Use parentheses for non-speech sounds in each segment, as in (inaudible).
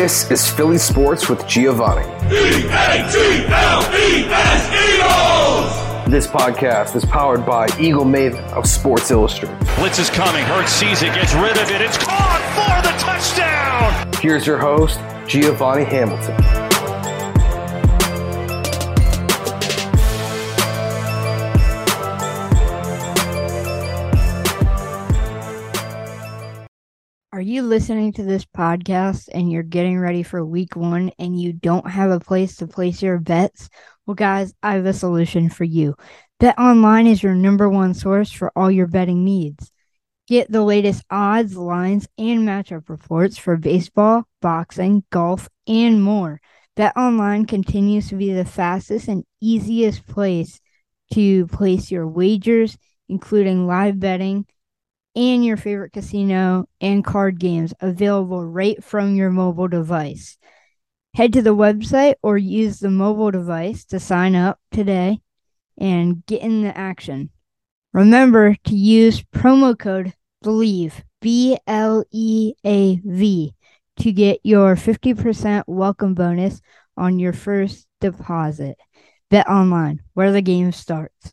This is Philly Sports with Giovanni. E-A-G-L-E-S Eagles! This podcast is powered by Eagle Maven of Sports Illustrated. Blitz is coming. Hurts sees it, gets rid of it. It's caught for the touchdown. Here's your host, Giovanni Hamilton. You listening to this podcast and you're getting ready for week one and you don't have a place to place your bets? Well, guys, I have a solution for you. Bet Online is your number one source for all your betting needs. Get the latest odds, lines, and matchup reports for baseball, boxing, golf, and more. Bet Online continues to be the fastest and easiest place to place your wagers, including live betting and your favorite casino and card games available right from your mobile device. Head to the website or use the mobile device to sign up today and get in the action. Remember to use promo code BELIEVE, B L E A V, to get your 50% welcome bonus on your first deposit. Bet online, where the game starts.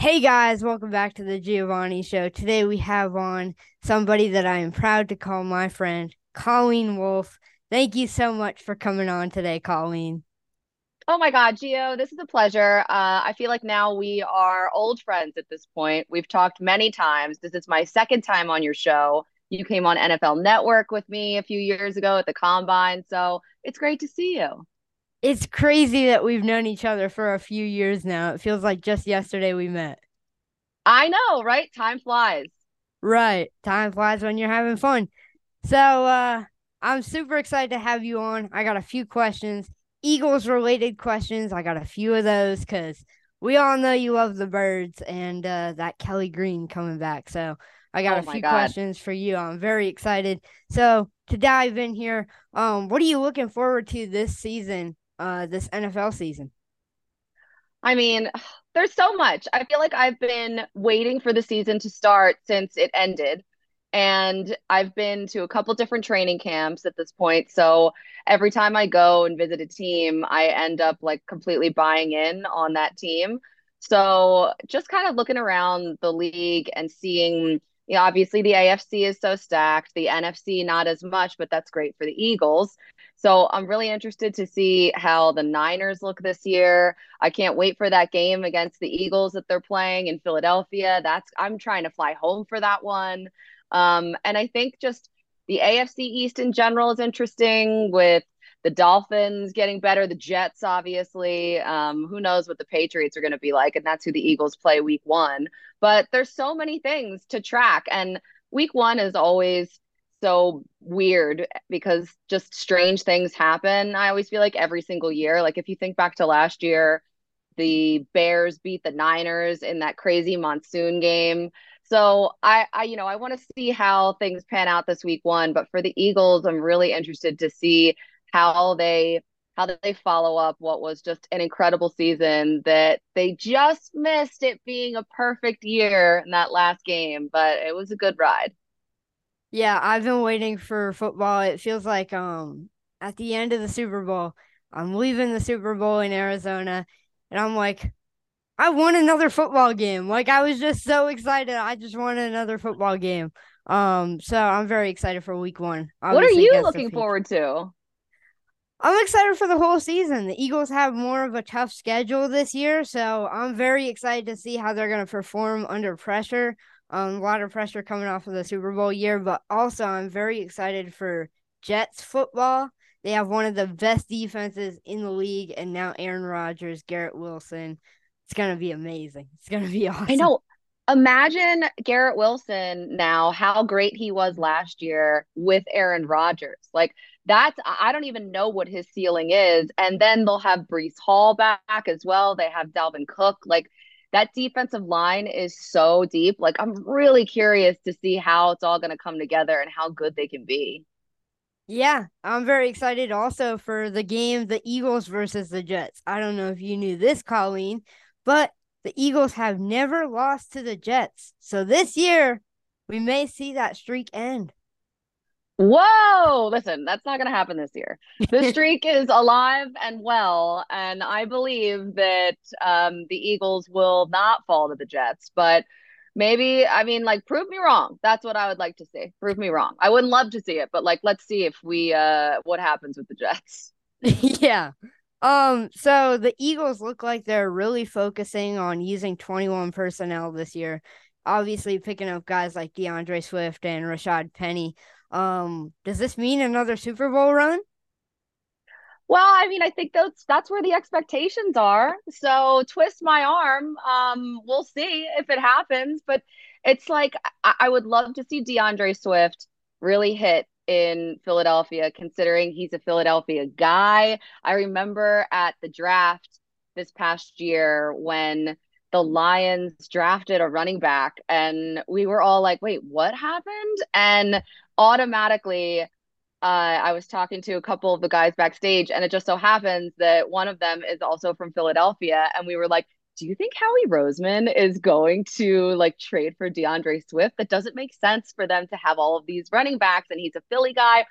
Hey guys, welcome back to the Giovanni Show. Today we have on somebody that I am proud to call my friend, Colleen Wolfe. Thank you so much for coming on today, Colleen. Oh my God, Gio, this is a pleasure. Uh, I feel like now we are old friends at this point. We've talked many times. This is my second time on your show. You came on NFL Network with me a few years ago at the Combine. So it's great to see you. It's crazy that we've known each other for a few years now. It feels like just yesterday we met. I know, right? Time flies. Right. Time flies when you're having fun. So uh I'm super excited to have you on. I got a few questions, Eagles related questions. I got a few of those cuz we all know you love the birds and uh that Kelly Green coming back. So I got Oh a few God. questions for you. I'm very excited. So to dive in here, um what are you looking forward to this season? Uh this NFL season? I mean, there's so much. I feel like I've been waiting for the season to start since it ended. And I've been to a couple different training camps at this point. So every time I go and visit a team, I end up like completely buying in on that team. So just kind of looking around the league and seeing, you know, obviously the AFC is so stacked, the NFC not as much, but that's great for the Eagles. So I'm really interested to see how the Niners look this year. I can't wait for that game against the Eagles that they're playing in Philadelphia. That's I'm trying to fly home for that one. Um, and I think just the AFC East in general is interesting with the Dolphins getting better, the Jets, obviously. Um, who knows what the Patriots are going to be like? And that's who the Eagles play week one. But there's so many things to track. And week one is always so weird because just strange things happen. I always feel like every single year, like if you think back to last year, the Bears beat the Niners in that crazy monsoon game. So I, I you know, I want to see how things pan out this week one. But for the Eagles, I'm really interested to see how they how they follow up what was just an incredible season that they just missed it being a perfect year in that last game, but it was a good ride. Yeah, I've been waiting for football. It feels like um at the end of the Super Bowl, I'm leaving the Super Bowl in Arizona, and I'm like, I won another football game. Like I was just so excited. I just won another football game. Um, so I'm very excited for week one. What are you looking forward to? I'm excited for the whole season. The Eagles have more of a tough schedule this year, so I'm very excited to see how they're going to perform under pressure. Um, a lot of pressure coming off of the Super Bowl year, but also I'm very excited for Jets football. They have one of the best defenses in the league, and now Aaron Rodgers, Garrett Wilson. It's going to be amazing. It's going to be (laughs) awesome. I know. Imagine Garrett Wilson now, how great he was last year with Aaron Rodgers. Like that's I I don't even know what his ceiling is. And then they'll have Breece Hall back as well. They have Dalvin Cook. Like that defensive line is so deep. Like I'm really curious to see how it's all going to come together and how good they can be. Yeah, I'm very excited also for the game, the Eagles versus the Jets. I don't know if you knew this, Colleen, but the Eagles have never lost to the Jets. So this year, we may see that streak end. Whoa, listen, that's not going to happen this year. The (laughs) streak is alive and well, and I believe that um, the Eagles will not fall to the Jets. But maybe, I mean, like, prove me wrong. That's what I would like to see. Prove me wrong. I wouldn't love to see it, but like, let's see if we, uh, what happens with the Jets. (laughs) yeah. Um, so the Eagles look like they're really focusing on using 21 personnel this year. Obviously, picking up guys like D'Andre Swift and Rashad Penny. Um, does this mean another Super Bowl run? Well, I mean, I think that's that's where the expectations are. So twist my arm. Um, we'll see if it happens, but it's like I, I would love to see D'Andre Swift really hit in Philadelphia, considering he's a Philadelphia guy. I remember at the draft this past year when the Lions drafted a running back, and we were all like, wait, what happened? And automatically, uh, I was talking to a couple of the guys backstage, and it just so happens that one of them is also from Philadelphia. And we were like, do you think Howie Roseman is going to like trade for D'Andre Swift? That doesn't make sense for them to have all of these running backs, and he's a Philly guy.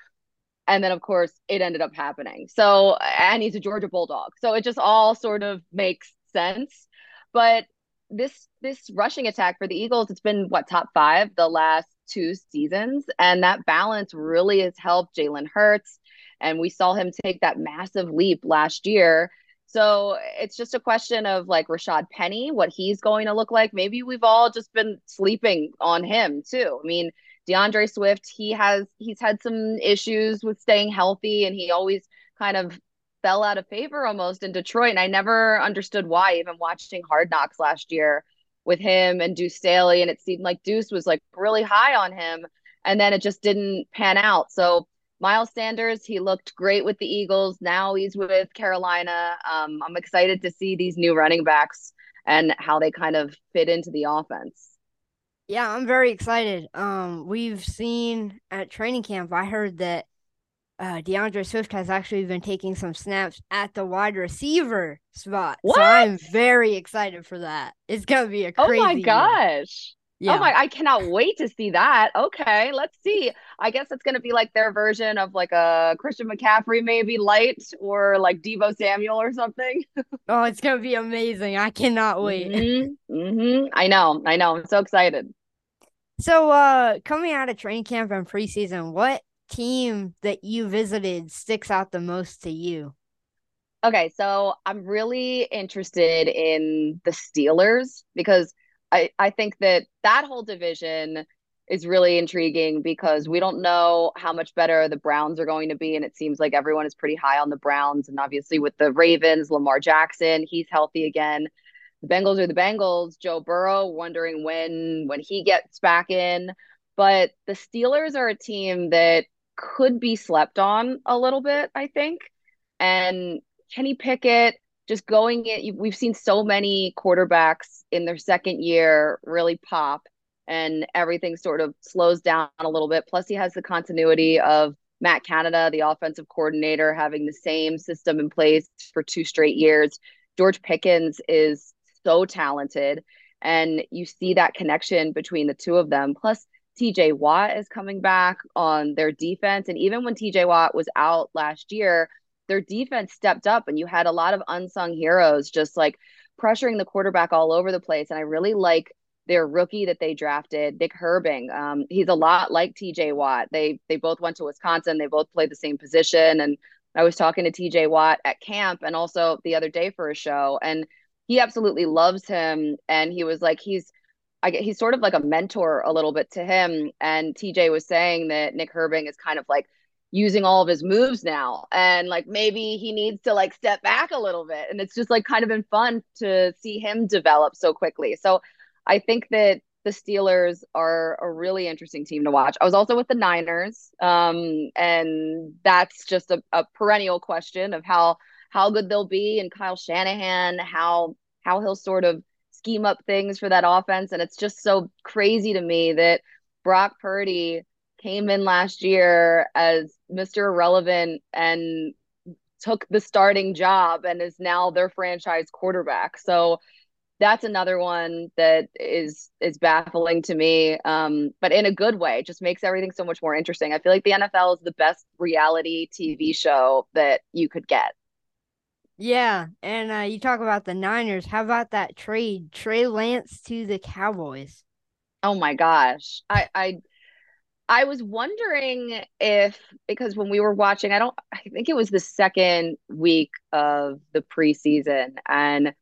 And then, of course, it ended up happening. So, and he's a Georgia Bulldog. So it just all sort of makes sense. But this this rushing attack for the Eagles, it's been what top five the last two seasons, and that balance really has helped Jalen Hurts, and we saw him take that massive leap last year. So it's just a question of like Rashad Penny, what he's going to look like. Maybe we've all just been sleeping on him too. I mean, D'Andre Swift, he has he's had some issues with staying healthy, and he always kind of fell out of favor almost in Detroit. And I never understood why, even watching Hard Knocks last year with him and Deuce Staley. And it seemed like Deuce was like really high on him. And then it just didn't pan out. So Miles Sanders, he looked great with the Eagles. Now he's with Carolina. Um, I'm excited to see these new running backs and how they kind of fit into the offense. Yeah, I'm very excited. Um, we've seen at training camp, I heard that uh, D'Andre Swift has actually been taking some snaps at the wide receiver spot. What? So I'm very excited for that. It's gonna be a crazy. Oh my gosh. Yeah. Oh my, I cannot wait to see that. Okay, let's see. I guess it's gonna be like their version of like a Christian McCaffrey, maybe light, or like Deebo Samuel or something. (laughs) oh, it's gonna be amazing. I cannot wait. Mm-hmm. Mm-hmm. I know, I know. I'm so excited. So uh coming out of training camp and preseason, what team that you visited sticks out the most to you? Okay, so I'm really interested in the Steelers because I I think that that whole division is really intriguing because we don't know how much better the Browns are going to be and it seems like everyone is pretty high on the Browns and obviously with the Ravens, Lamar Jackson, he's healthy again. The Bengals are the Bengals, Joe Burrow wondering when when he gets back in, but the Steelers are a team that could be slept on a little bit, I think. And Kenny Pickett just going it. We've seen so many quarterbacks in their second year really pop, and everything sort of slows down a little bit. Plus, he has the continuity of Matt Canada, the offensive coordinator, having the same system in place for two straight years. George Pickens is so talented, and you see that connection between the two of them. Plus, TJ Watt is coming back on their defense. And even when TJ Watt was out last year, their defense stepped up and you had a lot of unsung heroes just like pressuring the quarterback all over the place. And I really like their rookie that they drafted, Nick Herbig. Um, he's a lot like TJ Watt. They they both went to Wisconsin. They both played the same position. And I was talking to TJ Watt at camp and also the other day for a show. And he absolutely loves him. And he was like, he's I get he's sort of like a mentor a little bit to him. And TJ was saying that Nick Herbig is kind of like using all of his moves now and like maybe he needs to like step back a little bit and it's just like kind of been fun to see him develop so quickly so i think that the steelers are a really interesting team to watch i was also with the niners um, and that's just a, a perennial question of how how good they'll be and kyle shanahan how how he'll sort of scheme up things for that offense. And it's just so crazy to me that Brock Purdy came in last year as Mr. Irrelevant and took the starting job and is now their franchise quarterback. So that's another one that is is baffling to me um, but in a good way it just makes everything so much more interesting i feel like the nfl is the best reality tv show that you could get yeah and uh, you talk about the niners how about that trade trey lance to the cowboys oh my gosh i i I was wondering if because when we were watching, I don't I think it was the second week of the preseason and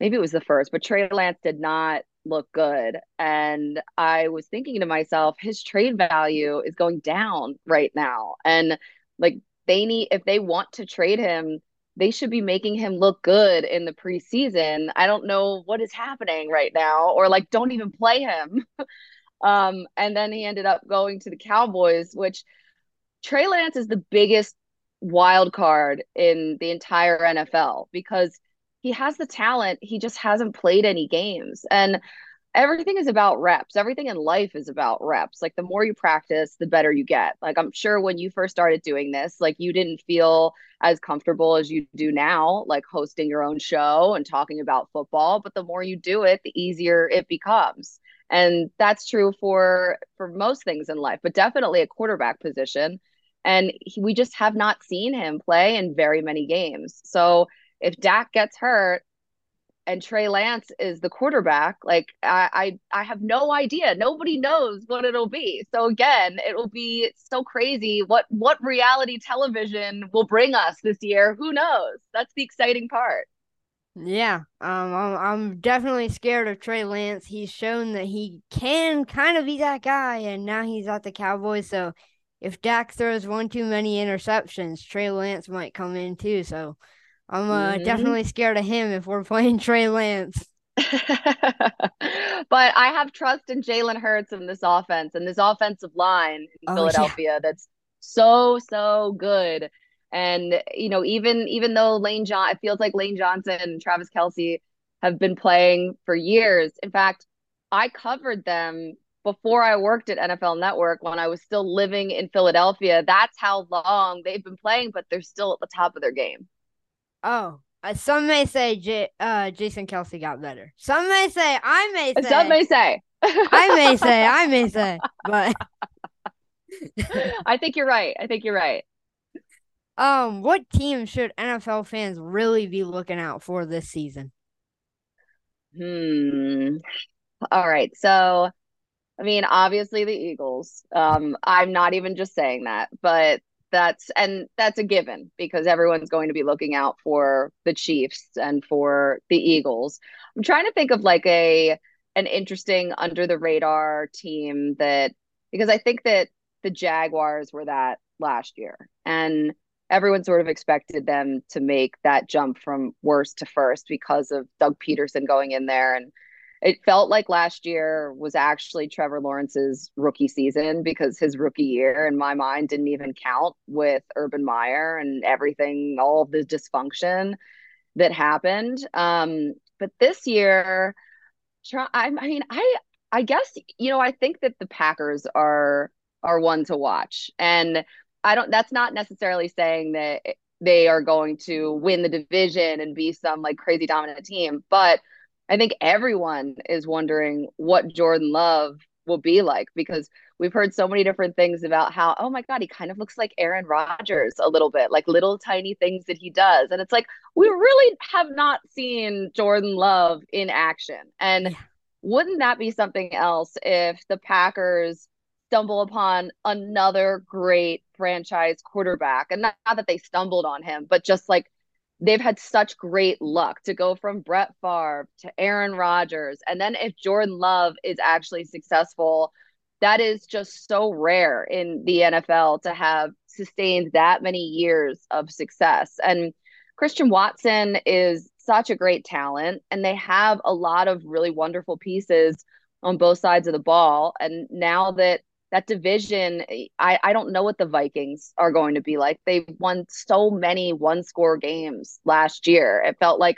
maybe it was the first, but Trey Lance did not look good. And I was thinking to myself, his trade value is going down right now. And like they need, if they want to trade him, they should be making him look good in the preseason. I don't know what is happening right now, or like don't even play him. (laughs) um, and then he ended up going to the Cowboys, which Trey Lance is the biggest wild card in the entire NFL because he has the talent. He just hasn't played any games. And everything is about reps. Everything in life is about reps. Like the more you practice, the better you get. Like I'm sure when you first started doing this, like you didn't feel as comfortable as you do now, like hosting your own show and talking about football, but the more you do it, the easier it becomes. And that's true for for most things in life, but definitely a quarterback position. And he, we just have not seen him play in very many games. So if Dak gets hurt and Trey Lance is the quarterback, like I, I I have no idea. Nobody knows what it'll be. So again, it will be so crazy. What what reality television will bring us this year? Who knows? That's the exciting part. Yeah, um, I'm, I'm definitely scared of Trey Lance. He's shown that he can kind of be that guy, and now he's at the Cowboys. So if Dak throws one too many interceptions, Trey Lance might come in too. So I'm uh, mm-hmm. definitely scared of him if we're playing (laughs) Trey Lance. (laughs) but I have trust in Jalen Hurts and this offense and this offensive line in oh, Philadelphia yeah. that's so so good. And you know, even even though Lane John, it feels like Lane Johnson and Travis Kelce have been playing for years. In fact, I covered them before I worked at NFL Network when I was still living in Philadelphia. That's how long they've been playing, but they're still at the top of their game. Oh, uh, some may say J- uh, Jason Kelce got better. Some may say, I may say, some may say, (laughs) I may say, I (laughs) may say, but I think you're right. I think you're right. Um, what team should NFL fans really be looking out for this season? Hmm. All right. So, I mean, obviously the Eagles. Um, I'm not even just saying that, but that's and that's a given because everyone's going to be looking out for the Chiefs and for the Eagles. I'm trying to think of like a an interesting under the radar team that because I think that the Jaguars were that last year and everyone sort of expected them to make that jump from worst to first because of Doug Pederson going in there and it felt like last year was actually Trevor Lawrence's rookie season because his rookie year, in my mind, didn't even count with Urban Meyer and everything, all of the dysfunction that happened. Um, but this year, I mean, I I guess you know I think that the Packers are are one to watch, and I don't. That's not necessarily saying that they are going to win the division and be some like crazy dominant team, but I think everyone is wondering what Jordan Love will be like because we've heard so many different things about how, oh my God, he kind of looks like Aaron Rodgers a little bit, like little tiny things that he does. And it's like, we really have not seen Jordan Love in action. And yeah. wouldn't that be something else if the Packers stumble upon another great franchise quarterback? And not, not that they stumbled on him, but just like they've had such great luck to go from Brett Favre to Aaron Rodgers. And then if Jordan Love is actually successful, that is just so rare in the NFL to have sustained that many years of success. And Christian Watson is such a great talent, and they have a lot of really wonderful pieces on both sides of the ball. And now that that division, I, I don't know what the Vikings are going to be like. They've won so many one score games last year. It felt like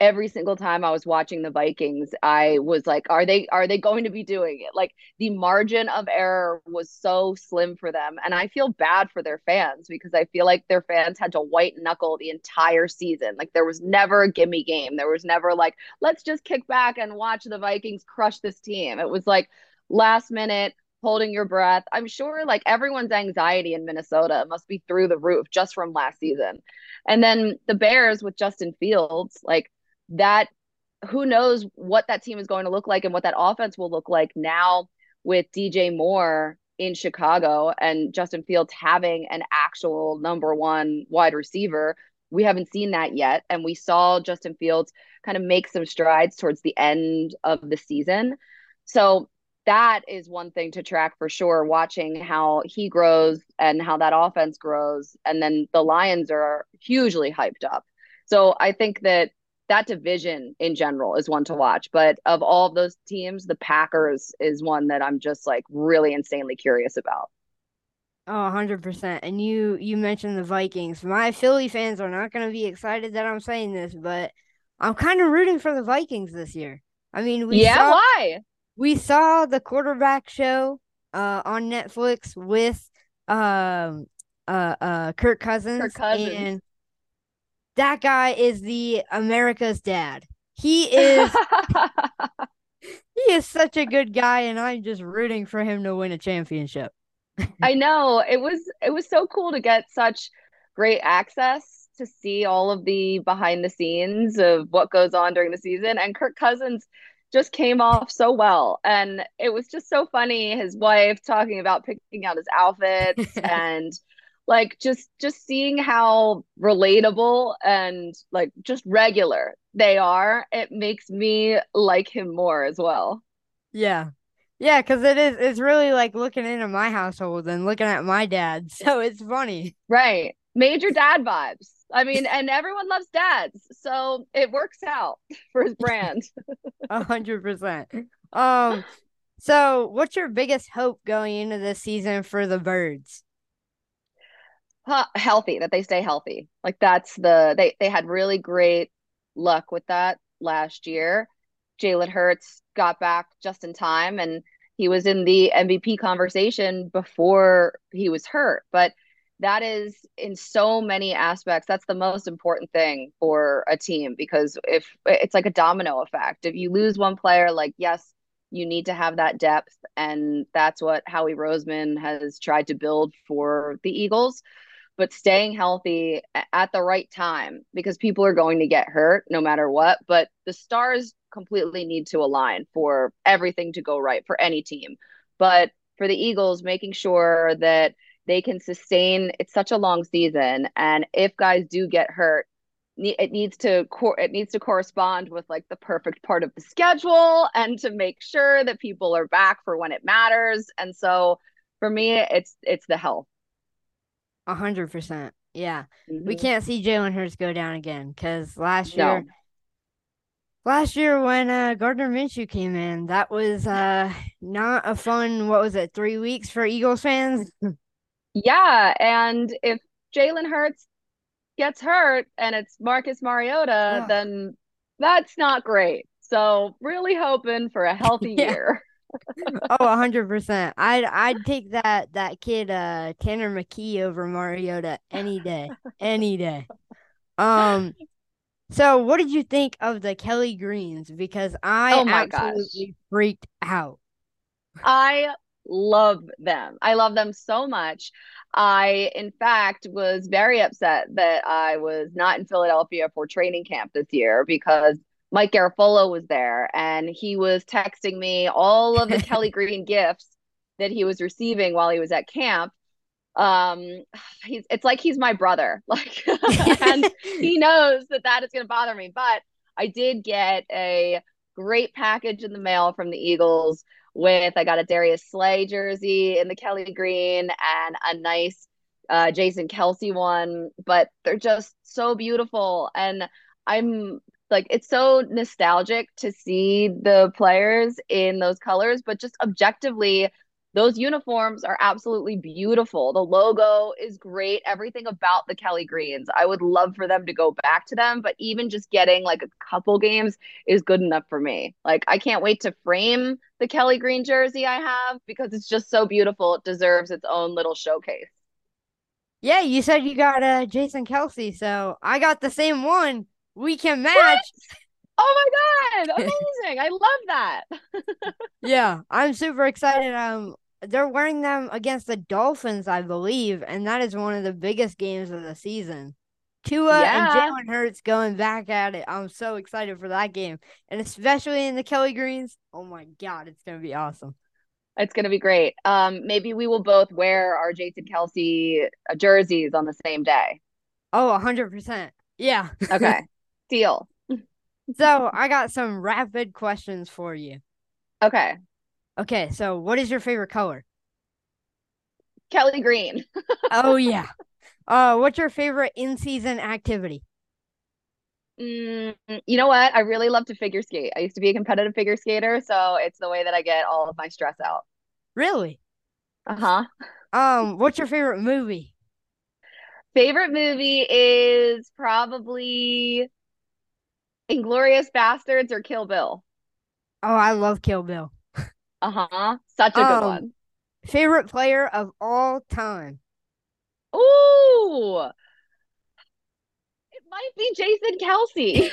every single time I was watching the Vikings, I was like, are they are they going to be doing it? Like the margin of error was so slim for them. And I feel bad for their fans because I feel like their fans had to white knuckle the entire season. Like there was never a gimme game. There was never like, let's just kick back and watch the Vikings crush this team. It was like last minute holding your breath. I'm sure like everyone's anxiety in Minnesota must be through the roof just from last season. And then the Bears with Justin Fields, like that who knows what that team is going to look like and what that offense will look like now with DJ Moore in Chicago and Justin Fields having an actual number one wide receiver. We haven't seen that yet. And we saw Justin Fields kind of make some strides towards the end of the season. So that is one thing to track for sure, watching how he grows and how that offense grows. And then the Lions are hugely hyped up. So I think that that division in general is one to watch. But of all of those teams, the Packers is one that I'm just like really insanely curious about. Oh, 100%. And you you mentioned the Vikings. My Philly fans are not going to be excited that I'm saying this, but I'm kind of rooting for the Vikings this year. I mean, we Yeah, saw, why? We saw the quarterback show uh on Netflix with um uh uh Kirk Cousins, Kirk Cousins. and that guy is the America's dad. He is (laughs) he is such a good guy and I'm just rooting for him to win a championship. (laughs) I know. It was it was so cool to get such great access to see all of the behind the scenes of what goes on during the season and Kirk Cousins just came off so well and it was just so funny his wife talking about picking out his outfits (laughs) and like just just seeing how relatable and like just regular they are it makes me like him more as well Yeah. Yeah, because it is it's really like looking into my household and looking at my dad. (laughs) So it's funny. right major dad vibes i mean and everyone loves dads so it works out (laughs) for his brand (laughs) A hundred percent. Um so what's your biggest hope going into this season for the birds? Healthy that they stay healthy like that's the they they had really great luck with that last year jalen hurts got back just in time and he was in the mvp conversation before he was hurt but that is in so many aspects that's the most important thing for a team because if it's like a domino effect if you lose one player like yes you need to have that depth and that's what howie roseman has tried to build for the eagles but staying healthy at the right time because people are going to get hurt no matter what. But the stars completely need to align for everything to go right for any team. But for the Eagles, making sure that they can sustain it's such a long season. And if guys do get hurt, it needs to it needs to correspond with like the perfect part of the schedule and to make sure that people are back for when it matters. And so for me, it's it's the health. A hundred percent. Yeah. We Mhm. can't see Jalen Hurts go down again because last No. year last year when uh Gardner Minshew came in, that was uh not a fun what was it, three weeks for Eagles fans? (laughs) Yeah, and if Jalen Hurts gets hurt and it's Marcus Mariota, then that's not great. So really hoping for a healthy (laughs) Yeah. year. (laughs) Oh, a hundred percent. I'd I'd take that that kid uh Tanner McKee over Mariota any day. Any day. Um so what did you think of the Kelly Greens? Because I Oh my gosh. absolutely freaked out. I love them. I love them so much. I, in fact, was very upset that I was not in Philadelphia for training camp this year because Mike Garafolo was there and he was texting me all of the (laughs) Kelly Green gifts that he was receiving while he was at camp. Um, he's it's like he's my brother, (laughs) like, and (laughs) he knows that that is going to bother me. But I did get a great package in the mail from the Eagles with I got a Darius Slay jersey in the Kelly green and a nice uh, Jason Kelce one, but they're just so beautiful. And I'm like, it's so nostalgic to see the players in those colors, but just objectively, those uniforms are absolutely beautiful. The logo is great. Everything about the Kelly Greens. I would love for them to go back to them, but even just getting like a couple games is good enough for me. Like I can't wait to frame the Kelly Green jersey I have because it's just so beautiful. It deserves its own little showcase. Yeah, you said you got uh Jason Kelce, so I got the same one. We can match. What? Oh my god, (laughs) amazing. I love that. (laughs) yeah, I'm super excited. Um they're wearing them against the Dolphins, I believe, and that is one of the biggest games of the season. Tua yeah. and Jalen Hurts going back at it. I'm so excited for that game. And especially in the Kelly Greens. Oh my god, it's gonna be awesome. It's going to be great. Um, maybe we will both wear our Jason Kelce uh, jerseys on the same day. Oh, hundred percent. Yeah. (laughs) Okay. Deal. So I got some rapid questions for you. Okay. Okay. So, what is your favorite color? Kelly green. (laughs) oh yeah. Uh, what's your favorite in-season activity? Mm, you know what? I really love to figure skate. I used to be a competitive figure skater, so it's the way that I get all of my stress out. Really? Uh huh. Um, what's your favorite movie? Favorite movie is probably Inglourious Basterds or Kill Bill. Oh, I love Kill Bill. uh huh. Such a um, good one. Favorite player of all time? Ooh, It might be Jason Kelce.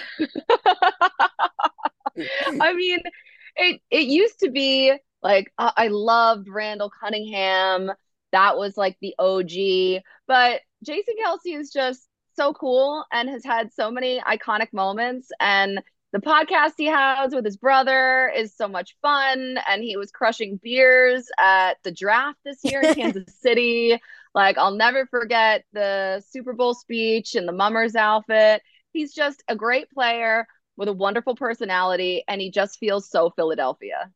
(laughs) I mean, it it used to be like uh, I loved Randall Cunningham. That was like the OG. But Jason Kelce is just so cool and has had so many iconic moments. And the podcast he has with his brother is so much fun. And he was crushing beers at the draft this year in (laughs) Kansas City. Like, I'll never forget the Super Bowl speech and the Mummers outfit. He's just a great player with a wonderful personality, and he just feels so Philadelphia.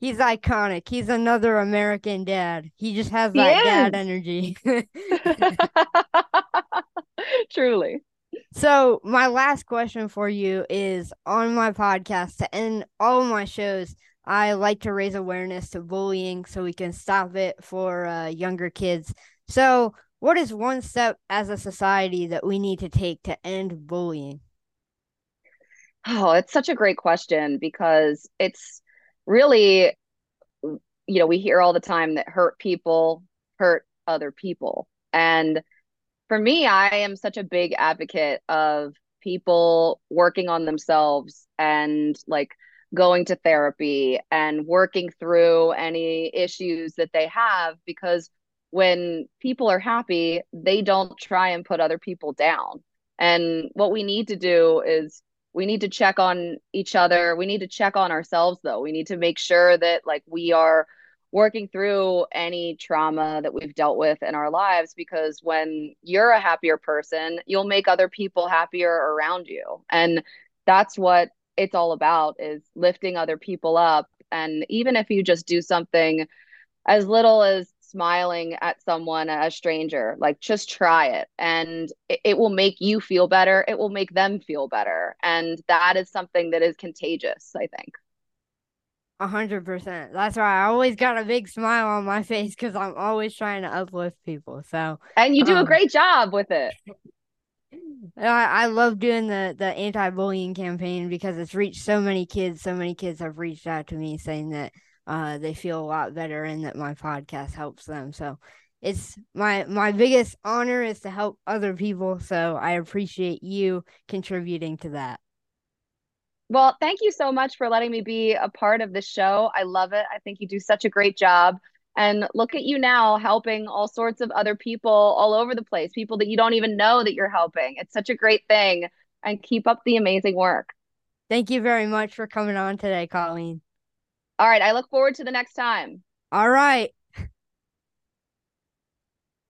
He's iconic. He's another American dad. He just has that dad energy. (laughs) (laughs) (laughs) Truly. So, my last question for you is on my podcast to end all my shows. I like to raise awareness to bullying so we can stop it for uh, younger kids. So, what is one step as a society that we need to take to end bullying? Oh, it's such a great question because it's really, you know, we hear all the time that hurt people hurt other people. And for me, I am such a big advocate of people working on themselves and like going to therapy and working through any issues that they have because when people are happy, they don't try and put other people down. And what we need to do is we need to check on each other. We need to check on ourselves though. We need to make sure that like we are working through any trauma that we've dealt with in our lives because when you're a happier person, you'll make other people happier around you. And that's what it's all about is lifting other people up and even if you just do something as little as smiling at someone, a stranger, like just try it and it, it, will make you feel better. It will make them feel better. And that is something that is contagious, I think. A hundred percent. That's why I always got a big smile on my face because I'm always trying to uplift people. So and you do um, a great job with it. (laughs) I, I love doing the the anti-bullying campaign because it's reached so many kids. So many kids have reached out to me saying that uh, they feel a lot better and that my podcast helps them. So it's my my biggest honor is to help other people. So I appreciate you contributing to that. Well, thank you so much for letting me be a part of the show. I love it. I think you do such a great job. And look at you now helping all sorts of other people all over the place, people that you don't even know that you're helping. It's such a great thing. And keep up the amazing work. Thank you very much for coming on today, Colleen. All right. I look forward to the next time. All right.